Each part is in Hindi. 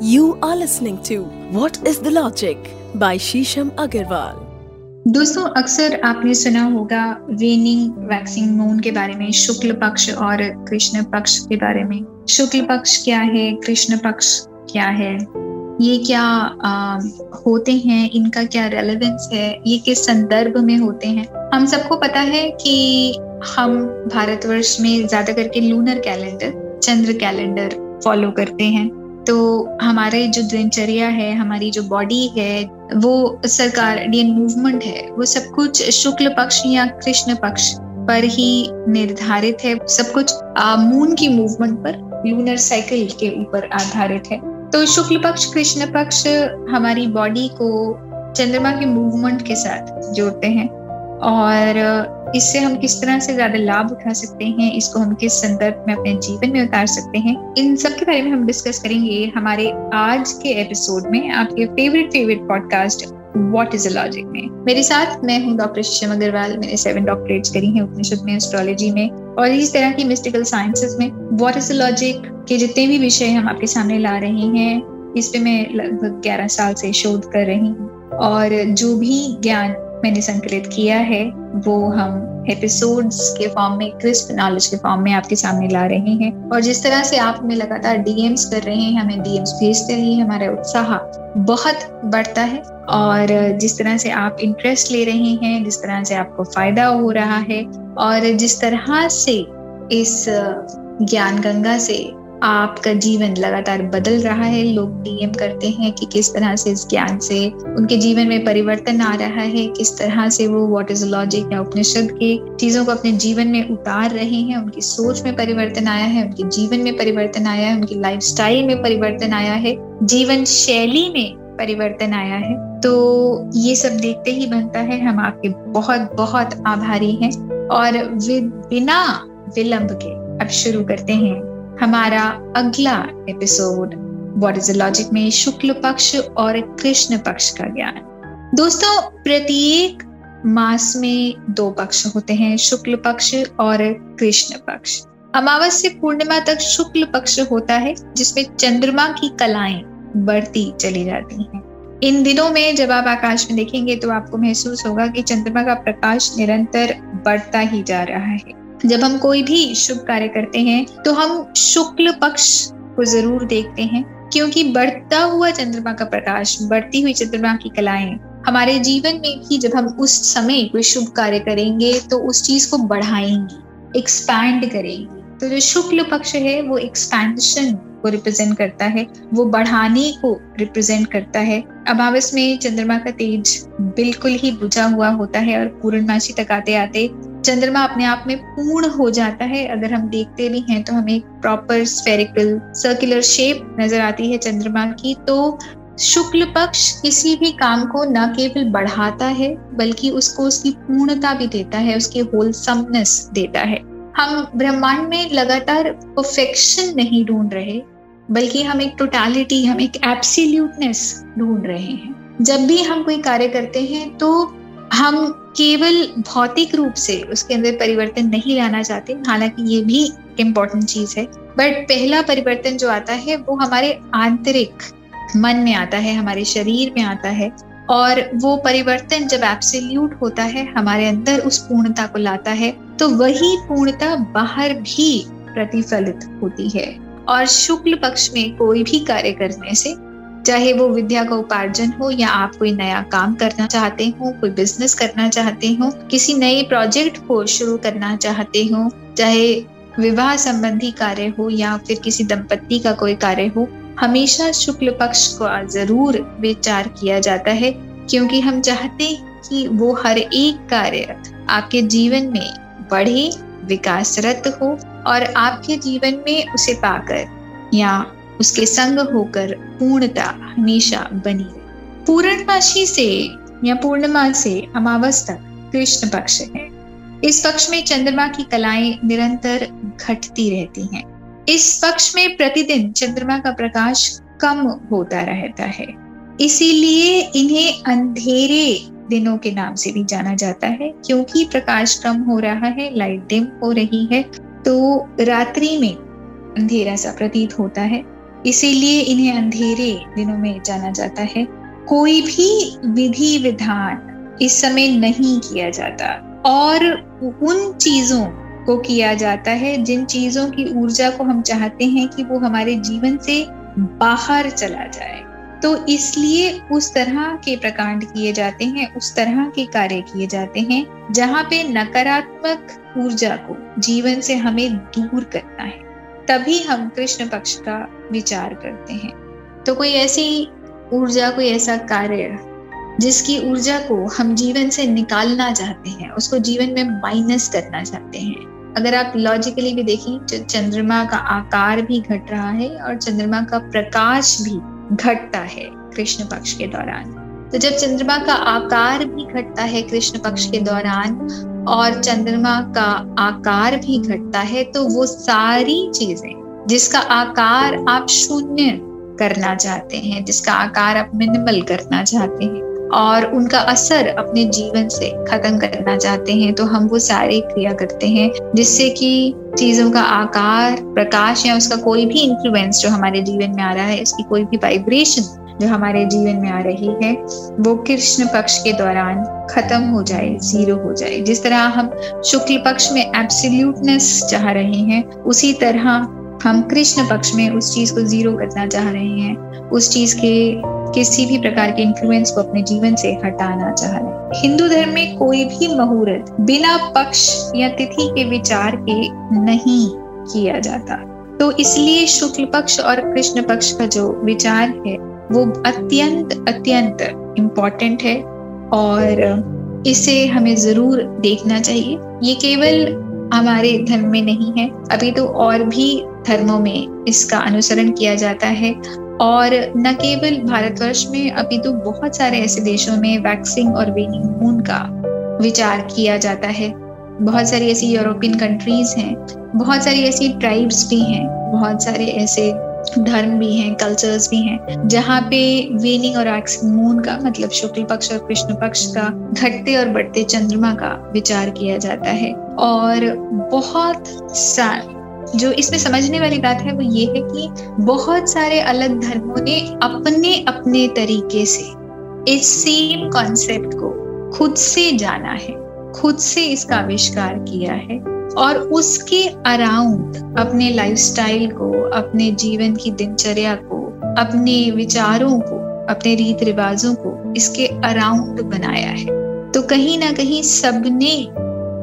You are listening to What is the Logic by Shisham Agarwal. दोस्तों अक्सर आपने सुना होगा वेनिंग वैक्सिंग मून के बारे में शुक्ल पक्ष और कृष्ण पक्ष के बारे में। शुक्ल पक्ष क्या है कृष्ण पक्ष क्या है? ये क्या आ, होते हैं? इनका क्या रेलेवेंस है? ये किस संदर्भ में होते हैं? हम सबको पता है कि हम भारतवर्ष में ज़्यादा करके लूनर कैलेंडर चंद्र कैलेंडर फॉलो करते हैं। तो हमारे जो दिनचर्या है, हमारी जो बॉडी है, वो सरकारियन मूवमेंट है, वो सब कुछ शुक्ल पक्ष या कृष्ण पक्ष पर ही निर्धारित है। सब कुछ मून की मूवमेंट पर लूनर साइकिल के ऊपर आधारित है। तो शुक्ल पक्ष, कृष्ण पक्ष हमारी बॉडी को चंद्रमा के मूवमेंट के साथ जोड़ते हैं और इससे हम किस तरह से ज़्यादा लाभ उठा सकते हैं, इसको हम किस संदर्भ में अपने जीवन में उतार सकते हैं, इन सब के बारे में हम डिस्कस करेंगे हमारे आज के एपिसोड में, आपके favourite favourite podcast what is a logic में। मेरे साथ मैं हूँ डॉक्टर शिशम अग्रवाल, मैंने सेवन डॉक्टरेट्स करी हैं उपनिषद में एस्ट्रोलॉजी में, और इस तरह की मिस्टिकल साइंसेस में वॉट इज़ अ लॉजिक के जितने भी विषय हम आपके सामने ला रहे हैं, इस पे मैं लगभग ग्यारह साल से शोध कर रही हूँ, और जो भी ज्ञान मैंने संकलित किया है, वो हम एपिसोड्स के फॉर्म में क्रिस्प नॉलेज के फॉर्म में आपके सामने ला रहे हैं। और जिस तरह से आप हमें लगातार डीएम्स कर रहे हैं, हमें डीएम्स भेजते रहिए, हमारा उत्साह बहुत बढ़ता है। और जिस तरह से आप इंटरेस्ट ले रहे हैं, जिस तरह से आपको फ़ायदा हो रहा है, और जिस तरह से इस ज्ञान गंगा से आपका जीवन लगातार बदल रहा है। लोग डीएम करते हैं कि किस तरह से इस ज्ञान से उनके जीवन में परिवर्तन आ रहा है, किस तरह से वो वॉट इज़ लॉजिक या उपनिषद के चीज़ों को अपने जीवन में उतार रहे हैं। उनकी सोच में परिवर्तन आया है, उनके जीवन में परिवर्तन आया है, उनकी लाइफ में परिवर्तन आया है, जीवन शैली में परिवर्तन आया है। तो ये सब देखते ही बनता है। हम आपके बहुत बहुत आभारी हैं और बिना विलंब के अब शुरू करते हैं। हमारा अगला एपिसोड वॉट इज़ लॉजिक में शुक्ल पक्ष और कृष्ण पक्ष का ज्ञान। दोस्तों, प्रत्येक मास में दो पक्ष होते हैं, शुक्ल पक्ष और कृष्ण पक्ष। अमावस्या पूर्णिमा तक शुक्ल पक्ष होता है, जिसमें चंद्रमा की कलाएँ बढ़ती चली जाती हैं। इन दिनों में जब आप आकाश में देखेंगे तो आपको महसूस होगा कि चंद्रमा का प्रकाश निरंतर बढ़ता ही जा रहा है। जब हम कोई भी शुभ कार्य करते हैं तो हम शुक्ल पक्ष को ज़रूर देखते हैं, क्योंकि बढ़ता हुआ चंद्रमा का प्रकाश, बढ़ती हुई चंद्रमा की कलाएँ, हमारे जीवन में भी जब हम उस समय कोई शुभ कार्य करेंगे तो उस चीज़ को बढ़ाएँगे एक्सपैंड करेंगे। तो जो शुक्ल पक्ष है, वो एक्सपेंशन को रिप्रेजेंट करता है, वो बढ़ाने को रिप्रेजेंट करता है। अब अमावस में चंद्रमा का तेज बिल्कुल ही बुझा हुआ होता है और पूर्णमासी तक आते आते चंद्रमा अपने आप में पूर्ण हो जाता है। अगर हम देखते भी हैं तो हमें प्रॉपर स्फेरिकल सर्कुलर शेप नज़र आती है चंद्रमा की। तो शुक्ल पक्ष किसी भी काम को न केवल बढ़ाता है, बल्कि उसको उसकी पूर्णता भी देता है, उसकी होलसमनेस देता है। हम ब्रह्मांड में लगातार परफेक्शन नहीं ढूंढ रहे, बल्कि हम एक टोटालिटी हम एक एब्सोल्यूटनेस ढूंढ रहे हैं। जब भी हम कोई कार्य करते हैं तो हम केवल भौतिक रूप से उसके अंदर परिवर्तन नहीं लाना चाहते, हालाँकि ये भी इम्पोर्टेंट चीज़ है। बट पहला परिवर्तन जो आता है, वो हमारे आंतरिक मन में आता है, हमारे शरीर में आता है, और वो परिवर्तन जब एब्सोल्यूट होता है, हमारे अंदर उस पूर्णता को लाता है तो वही पूर्णता बाहर भी प्रतिफलित होती है। और शुक्ल पक्ष में कोई भी कार्य करने से चाहे वो विद्या का उपार्जन हो या आप कोई नया काम करना चाहते हो, कोई बिज़नेस करना चाहते हो, किसी नए प्रोजेक्ट को शुरू करना चाहते हो, चाहे विवाह संबंधी कार्य हो या फिर किसी दंपत्ति का कोई कार्य हो, हमेशा शुक्ल पक्ष को ज़रूर विचार किया जाता है, क्योंकि हम चाहते कि वो हर एक कार्य आपके जीवन में बढ़े, विकासरत हो और आपके जीवन में उसे पाकर या उसके संग होकर पूर्णता हमेशा बनी। पूर्णमासी से या पूर्णिमा से अमावस तक कृष्ण पक्ष है। इस पक्ष में चंद्रमा की कलाएँ निरंतर घटती रहती हैं। इस पक्ष में प्रतिदिन चंद्रमा का प्रकाश कम होता रहता है। इसीलिए इन्हें अंधेरे दिनों के नाम से भी जाना जाता है, क्योंकि प्रकाश कम हो रहा है, लाइट डिम हो रही है तो रात्रि में अंधेरा सा प्रतीत होता है। इसीलिए इन्हें अंधेरे दिनों में जाना जाता है। कोई भी विधि विधान इस समय नहीं किया जाता और उन चीज़ों को किया जाता है जिन चीज़ों की ऊर्जा को हम चाहते हैं कि वो हमारे जीवन से बाहर चला जाए। तो इसलिए उस तरह के प्रकांड किए जाते हैं, उस तरह के कार्य किए जाते हैं, जहाँ पे नकारात्मक ऊर्जा को जीवन से हमें दूर करना है। तभी हम कृष्ण पक्ष का विचार करते हैं। तो कोई ऐसी ऊर्जा कोई ऐसा कार्य जिसकी ऊर्जा को हम जीवन से निकालना चाहते हैं उसको जीवन में माइनस करना चाहते हैं। अगर आप लॉजिकली भी देखें तो चंद्रमा का आकार भी घट रहा है और चंद्रमा का प्रकाश भी घटता है कृष्ण पक्ष के दौरान। तो जब चंद्रमा का आकार भी घटता है कृष्ण पक्ष के दौरान और चंद्रमा का आकार भी घटता है तो वो सारी चीज़ें, जिसका आकार आप शून्य करना चाहते हैं, जिसका आकार आप मिनिमल करना चाहते हैं, और उनका असर अपने जीवन से खत्म करना चाहते हैं तो हम वो सारे क्रिया करते हैं, जिससे कि चीज़ों का आकार, प्रकाश या उसका कोई भी इंफ्लुएंस जो हमारे जीवन में आ रहा है, उसकी कोई भी वाइब्रेशन जो हमारे जीवन में आ रही है, वो कृष्ण पक्ष के दौरान खत्म हो जाए, ज़ीरो हो जाए। जिस तरह हम शुक्ल पक्ष में एब्सोल्यूटनेस चाह रहे हैं, उसी तरह हम कृष्ण पक्ष में उस चीज़ को ज़ीरो करना चाह रहे हैं। उस चीज़ के किसी भी प्रकार के इन्फ्लुएंस को अपने जीवन से हटाना चाह रहे हैं। हिंदू धर्म में कोई भी मुहूर्त बिना पक्ष या तिथि के विचार के नहीं किया जाता। तो इसलिए शुक्ल पक्ष और कृष्ण पक्ष का जो विचार है वो अत्यंत अत्यंत इंपॉर्टेंट है और इसे हमें ज़रूर देखना चाहिए। ये केवल हमारे धर्म में नहीं है, अभी तो और भी धर्मों में इसका अनुसरण किया जाता है और न केवल भारतवर्ष में, अभी तो बहुत सारे ऐसे देशों में वैक्सिंग और वेनिंग मून का विचार किया जाता है। बहुत सारी ऐसी यूरोपियन कंट्रीज़ हैं, बहुत सारी ऐसी ट्राइब्स भी हैं, बहुत सारे ऐसे धर्म भी हैं कल्चर्स भी हैं, जहाँ पे वेनिंग और मून का मतलब शुक्ल पक्ष और कृष्ण पक्ष का घटते और बढ़ते चंद्रमा का विचार किया जाता है। और बहुत सारे जो इसमें समझने वाली बात है वो ये है कि बहुत सारे अलग धर्मों ने अपने अपने तरीके से इस सेम कॉन्सेप्ट को खुद से जाना है, खुद से इसका आविष्कार किया है। और उसके अराउंड अपने लाइफस्टाइल को, अपने जीवन की दिनचर्या को, अपने विचारों को, अपने रीत रिवाजों को इसके अराउंड बनाया है। तो कहीं ना कहीं सबने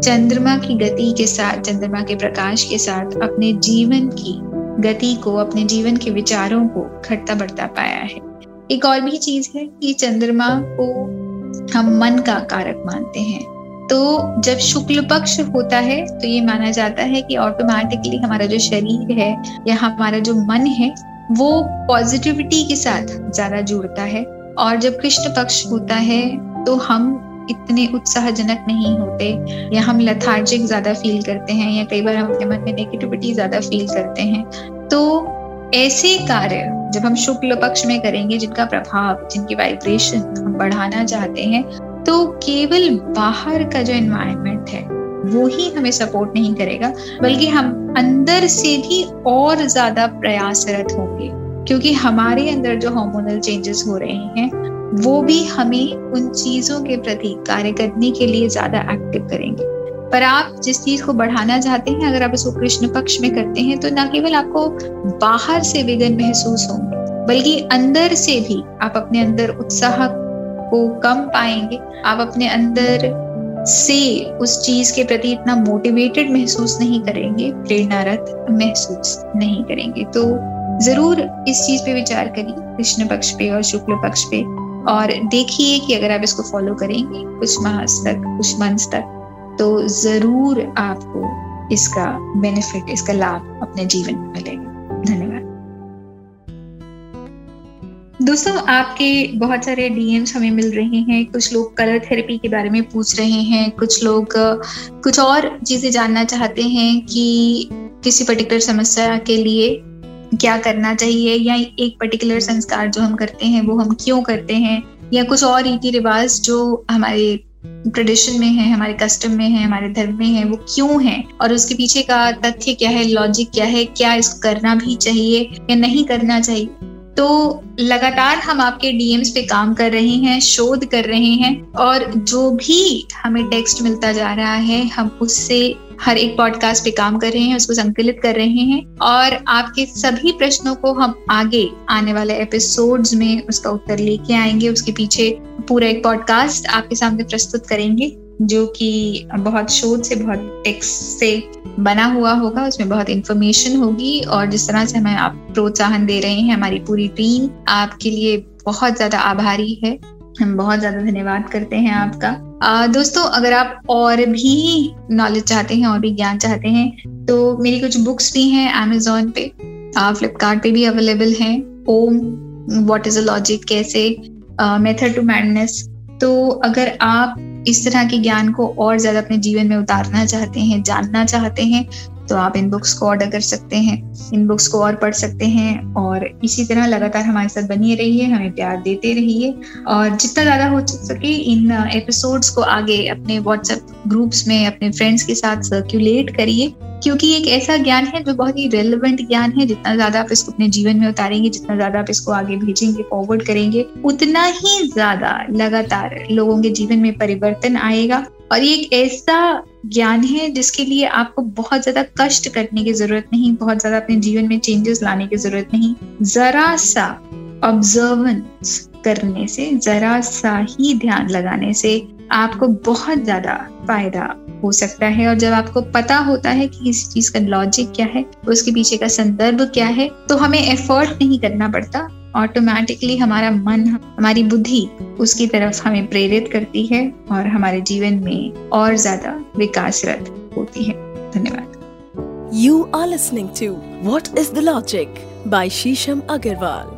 चंद्रमा की गति के साथ, चंद्रमा के प्रकाश के साथ अपने जीवन की गति को, अपने जीवन के विचारों को घटता बढ़ता पाया है। एक और भी चीज़ है कि चंद्रमा को हम मन का कारक मानते हैं। तो जब शुक्ल पक्ष होता है तो ये माना जाता है कि ऑटोमेटिकली हमारा जो शरीर है या हमारा जो मन है, वो पॉजिटिविटी के साथ ज़्यादा जुड़ता है। और जब कृष्ण पक्ष होता है तो हम इतने उत्साहजनक नहीं होते या हम लथार्जिक ज़्यादा फील करते हैं या कई बार हम अपने मन में नेगेटिविटी ज़्यादा फील करते हैं। तो ऐसे कार्य जब हम शुक्ल पक्ष में करेंगे, जिनका प्रभाव, जिनकी वाइब्रेशन हम बढ़ाना चाहते हैं तो केवल बाहर का जो एनवायरमेंट है, वो ही हमें सपोर्ट नहीं करेगा, बल्कि हम अंदर से भी और ज़्यादा प्रयासरत होंगे। क्योंकि हमारे अंदर जो हार्मोनल चेंजेस हो रहे हैं, वो भी हमें उन चीज़ों के प्रति कार्य करने के लिए ज़्यादा एक्टिव करेंगे। पर आप जिस चीज़ को बढ़ाना चाहते हैं, अगर आप इसको कृष्ण पक्ष में करते हैं तो न केवल आपको बाहर से विघन महसूस होंगे, बल्कि अंदर से भी आप अपने अंदर उत्साह को कम पाएँगे। आप अपने अंदर से उस चीज़ के प्रति इतना मोटिवेटेड महसूस नहीं करेंगे, प्रेरणारत महसूस नहीं करेंगे। तो ज़रूर इस चीज़ पे विचार करिए, कृष्ण पक्ष पे और शुक्ल पक्ष पे। और देखिए कि अगर आप इसको फॉलो करेंगे कुछ माह तक, कुछ मंथ तक तो ज़रूर आपको इसका बेनिफिट इसका लाभ अपने जीवन में मिलेगा। दोस्तों, आपके बहुत सारे डीएम्स हमें मिल रहे हैं। कुछ लोग कलर थेरेपी के बारे में पूछ रहे हैं। कुछ लोग, कुछ और चीज़ें जानना चाहते हैं कि किसी पर्टिकुलर समस्या के लिए क्या करना चाहिए या एक पर्टिकुलर संस्कार जो हम करते हैं, वो हम क्यों करते हैं या कुछ और रीति रिवाज जो हमारे ट्रेडिशन में है, हमारे कस्टम में है, हमारे धर्म में है, वो क्यों है? और उसके पीछे का तथ्य क्या है लॉजिक क्या है, क्या इसको करना भी चाहिए या नहीं करना चाहिए? तो लगातार हम आपके डीएम्स पे काम कर रहे हैं, शोध कर रहे हैं और जो भी हमें टेक्स्ट मिलता जा रहा है, हम उससे हर एक पॉडकास्ट पे काम कर रहे हैं, उसको संकलित कर रहे हैं और आपके सभी प्रश्नों को हम आगे आने वाले एपिसोड्स में उसका उत्तर लेके आएँगे, उसके पीछे पूरा एक पॉडकास्ट आपके सामने प्रस्तुत करेंगे। जो कि बहुत शोध से बहुत टेक्स्ट से बना हुआ होगा उसमें बहुत इंफॉर्मेशन होगी और जिस तरह से हमें आप प्रोत्साहन दे रहे हैं हमारी पूरी टीम आपके लिए बहुत ज़्यादा आभारी है। हम बहुत ज़्यादा धन्यवाद करते हैं आपका। आ, दोस्तों अगर आप और भी नॉलेज चाहते हैं और भी ज्ञान चाहते हैं तो मेरी कुछ बुक्स भी हैं अमेजोन पे। फ्लिपकार्ट पे भी अवेलेबल हैं। Om what is a logic कैसे मेथड टू मैडनेस तो अगर आप इस तरह के ज्ञान को और ज़्यादा अपने जीवन में उतारना चाहते हैं, जानना चाहते हैं तो आप इन बुक्स को ऑर्डर कर सकते हैं। इन बुक्स को और पढ़ सकते हैं और इसी तरह लगातार हमारे साथ बनिए रहिए, हमें प्यार देते रहिए और जितना ज़्यादा हो सके इन एपिसोड्स को आगे अपने व्हाट्सएप ग्रुप्स में, अपने फ्रेंड्स के साथ सर्क्यूलेट करिए। क्योंकि एक ऐसा ज्ञान है जो बहुत ही रेलिवेंट ज्ञान है, जितना ज़्यादा आप इसको अपने जीवन में उतारेंगे, जितना ज़्यादा आप इसको आगे भेजेंगे फॉरवर्ड करेंगे, उतना ही ज़्यादा लगातार लोगों के जीवन में परिवर्तन आएगा। और ये एक ऐसा ज्ञान है जिसके लिए आपको बहुत ज़्यादा कष्ट करने की ज़रूरत नहीं, बहुत ज़्यादा अपने जीवन में चेंजेस लाने की ज़रूरत नहीं। जरा सा ऑब्जर्वेंस करने से, जरा सा ही ध्यान लगाने से आपको बहुत ज़्यादा फ़ायदा हो सकता है और जब आपको पता होता है कि किसी चीज़ का लॉजिक क्या है, उसके पीछे का संदर्भ क्या है तो हमें एफर्ट नहीं करना पड़ता। ऑटोमेटिकली हमारा मन, हमारी बुद्धि उसकी तरफ़ हमें प्रेरित करती है और हमारे जीवन में और ज़्यादा विकासरत होती है। धन्यवाद। You are listening to what is the logic by Sheesham Agarwal